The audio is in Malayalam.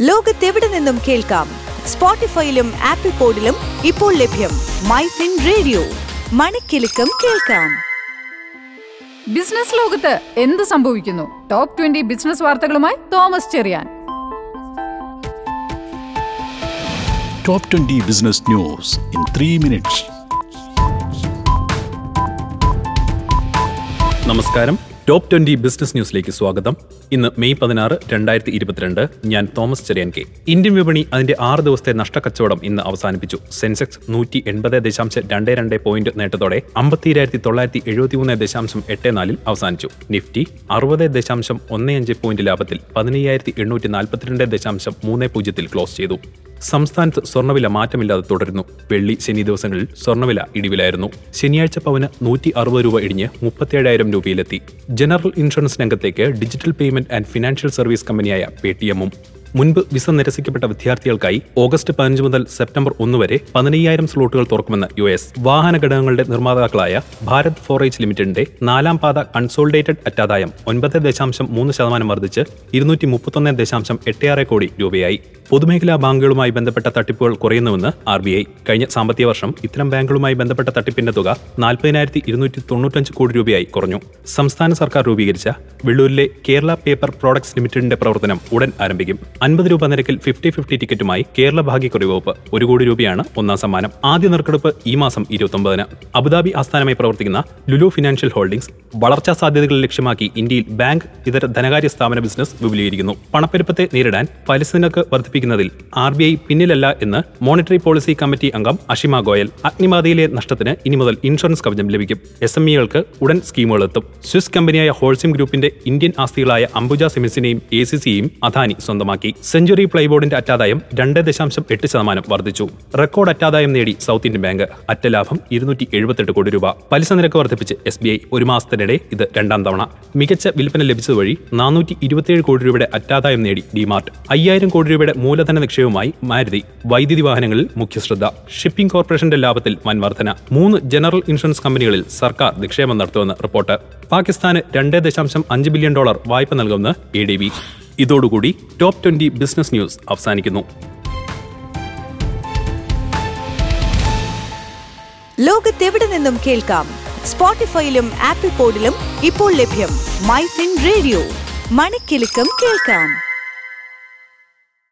ലോകത്തെവിടെ നിന്നും കേൾക്കാം? സ്പോട്ടിഫൈയിലും ആപ്പിൾ പോഡിലും ഇപ്പോൾ ലഭ്യം മൈ ഫിൻ റേഡിയോ. മണിക്കെലക്കം കേൾക്കാം. ബിസിനസ് ലോകത്ത് എന്ത് സംഭവിക്കുന്നു? ടോപ്പ് ട്വന്റി ബിസിനസ് വാർത്തകളുമായി Thomas Cherian. Top twenty business news in three minutes. നമസ്കാരം. ടോപ്പ് ട്വന്റി ബിസിനസ് ന്യൂസിലേക്ക് സ്വാഗതം. ഇന്ന് മെയ് പതിനാറ് രണ്ടായിരത്തി ഇരുപത്തിരണ്ട് ഞാൻ തോമസ് ചെറിയൻ കെ ഇന്ത്യൻ വിപണി അതിന്റെ ആറ് ദിവസത്തെ നഷ്ടക്കച്ചവടം ഇന്ന് അവസാനിപ്പിച്ചു. സെൻസെക്സ് നൂറ്റി എൺപത് ദശാംശം രണ്ട് രണ്ട് പോയിന്റ് നേട്ടത്തോടെ അമ്പത്തിരായിരത്തി തൊള്ളായിരത്തി എഴുപത്തിമൂന്ന് ദശാംശം എട്ട് നാലിൽ അവസാനിച്ചു. നിഫ്റ്റി അറുപത് ദശാംശം ഒന്ന് അഞ്ച് പോയിന്റ് ലാഭത്തിൽ പതിനയ്യായിരത്തി എണ്ണൂറ്റി നാൽപ്പത്തിരണ്ട് ദശാംശം മൂന്ന് പൂജ്യത്തിൽ ക്ലോസ് ചെയ്തു. സംസ്ഥാനത്ത് സ്വർണവില മാറ്റമില്ലാതെ തുടരുന്നു. വെള്ളി ശനി ദിവസങ്ങളിൽ സ്വർണവില ഇടിവിലായിരുന്നു. ശനിയാഴ്ച പവന് നൂറ്റി അറുപത് രൂപ ഇടിഞ്ഞ് മുപ്പത്തിയേഴായിരം രൂപയിലെത്തി. ജനറൽ ഇൻഷുറൻസ് രംഗത്തേക്ക് digital payment and financial service കമ്പനിയായ പേടിഎമ്മും മുൻപ് വിസ നിരസിക്കപ്പെട്ട വിദ്യാർത്ഥികൾക്കായി ഓഗസ്റ്റ് പതിനഞ്ച് മുതൽ സെപ്റ്റംബർ ഒന്ന് വരെ പതിനയ്യായിരം സ്ലോട്ടുകൾ തുറക്കുമെന്ന് യു എസ്. വാഹന ഘടകങ്ങളുടെ നിർമ്മാതാക്കളായ ഭാരത് ഫോറേജ് ലിമിറ്റഡിന്റെ നാലാം പാത കൺസോൾഡേറ്റഡ് അറ്റാദായം ഒൻപത് ദശാംശം മൂന്ന് ശതമാനം വർദ്ധിച്ച് ഇരുന്നൂറ്റി മുപ്പത്തൊന്ന് ദശാംശം എട്ട് ആറ് കോടി രൂപയായി. പൊതുമേഖലാ ബാങ്കുകളുമായി ബന്ധപ്പെട്ട തട്ടിപ്പുകൾ കുറയുന്നുവെന്ന് ആർ ബി ഐ കഴിഞ്ഞ സാമ്പത്തിക വർഷം ഇത്തരം ബാങ്കുകളുമായി ബന്ധപ്പെട്ട തട്ടിപ്പിന്റെ തുക നാൽപ്പതിനായിരത്തി ഇരുന്നൂറ്റി തൊണ്ണൂറ്റഞ്ച് കോടി രൂപയായി കുറഞ്ഞു. സംസ്ഥാന സർക്കാർ രൂപീകരിച്ച വെള്ളൂരിലെ കേരള പേപ്പർ പ്രോഡക്ട്സ് ലിമിറ്റഡിന്റെ പ്രവർത്തനം ഉടൻ ആരംഭിക്കും. അൻപത് രൂപ നിരക്കിൽ ഫിഫ്റ്റി ഫിഫ്റ്റി ടിക്കറ്റുമായി കേരള ഭാഗ്യക്കുറി വകുപ്പ് ഒരു കോടി രൂപയാണ് ഒന്നാം സമ്മാനം. ആദ്യ നറുക്കെടുപ്പ് ഈ മാസം ഇരുപത്തൊമ്പതിന്. അബുദാബി ആസ്ഥാനമായി പ്രവർത്തിക്കുന്ന ലുലു ഫിനാൻഷ്യൽ ഹോൾഡിംഗ്സ് വളർച്ചാ സാധ്യതകൾ ലക്ഷ്യമാക്കി ഇന്ത്യയിൽ ബാങ്ക് ഇതര ധനകാര്യ സ്ഥാപന ബിസിനസ് വിപുലീകരിക്കുന്നു. പണപ്പെരുപ്പത്തെ നേരിടാൻ പലിശ നിരക്ക് വർദ്ധിപ്പിക്കുന്നതിൽ ആർ ബി ഐ പിന്നിലല്ല എന്ന് മോണിറ്ററി പോളിസി കമ്മിറ്റി അംഗം അഷിമ ഗോയൽ അഗ്നിബാധയിലെ നഷ്ടത്തിന് ഇനി മുതൽ ഇൻഷുറൻസ് കവചം ലഭിക്കും. എസ് എം ഇകൾക്ക് ഉടൻ സ്കീമുകൾ എത്തും. സ്വിസ് കമ്പനിയായ ഹോൾസിം ഗ്രൂപ്പിന്റെ ഇന്ത്യൻ ആസ്തികളായ അംബുജ സിമിൻസിനെയും എ സി സിയെയും അദാനി സ്വന്തമാക്കി. സെഞ്ചുറി പ്ലൈബോർഡിന്റെ അറ്റാദായം രണ്ട് ദശാംശം എട്ട് ശതമാനം വർദ്ധിച്ചു. റെക്കോർഡ് അറ്റാദായം നേടി സൗത്ത് ഇന്ത്യൻ ബാങ്ക്. അറ്റ ലാഭം ഇരുന്നൂറ്റി എഴുപത്തെട്ട് കോടി രൂപ. പലിശ നിരക്ക് വർദ്ധിപ്പിച്ച് എസ് ബി ഐ ഒരു മാസത്തിനിടെ ഇത് രണ്ടാം തവണ. മികച്ച വിൽപ്പന ലഭിച്ചതുവഴി നാനൂറ്റി ഇരുപത്തിയേഴ് കോടി രൂപയുടെ അറ്റാദായം നേടി ഡിമാർട്ട്. അയ്യായിരം കോടി രൂപയുടെ മൂലധന നിക്ഷേപവുമായി മാരുതി വൈദ്യുതി വാഹനങ്ങളിൽ മുഖ്യ ശ്രദ്ധ. ഷിപ്പിംഗ് കോർപ്പറേഷന്റെ ലാഭത്തിൽ വൻ വർധന മൂന്ന് ജനറൽ ഇൻഷുറൻസ് കമ്പനികളിൽ സർക്കാർ നിക്ഷേപം നടത്തുമെന്ന് റിപ്പോർട്ട്. പാകിസ്ഥാന് രണ്ട് ദശാംശം അഞ്ച് ബില്യൺ ഡോളർ വായ്പ നൽകുമെന്ന് എ ഡി ബി ഇതോടുകൂടി ടോപ്പ് ട്വന്റി ബിസിനസ് ന്യൂസ് അവസാനിക്കുന്നു. ലോകത്തെവിടെ നിന്നും കേൾക്കാം? സ്പോട്ടിഫൈയിലും ആപ്പിൾ പോഡിലും ഇപ്പോൾ ലഭ്യം മൈ ഫിൻ റേഡിയോ മണിക്കെലക്കം കേൾക്കാം.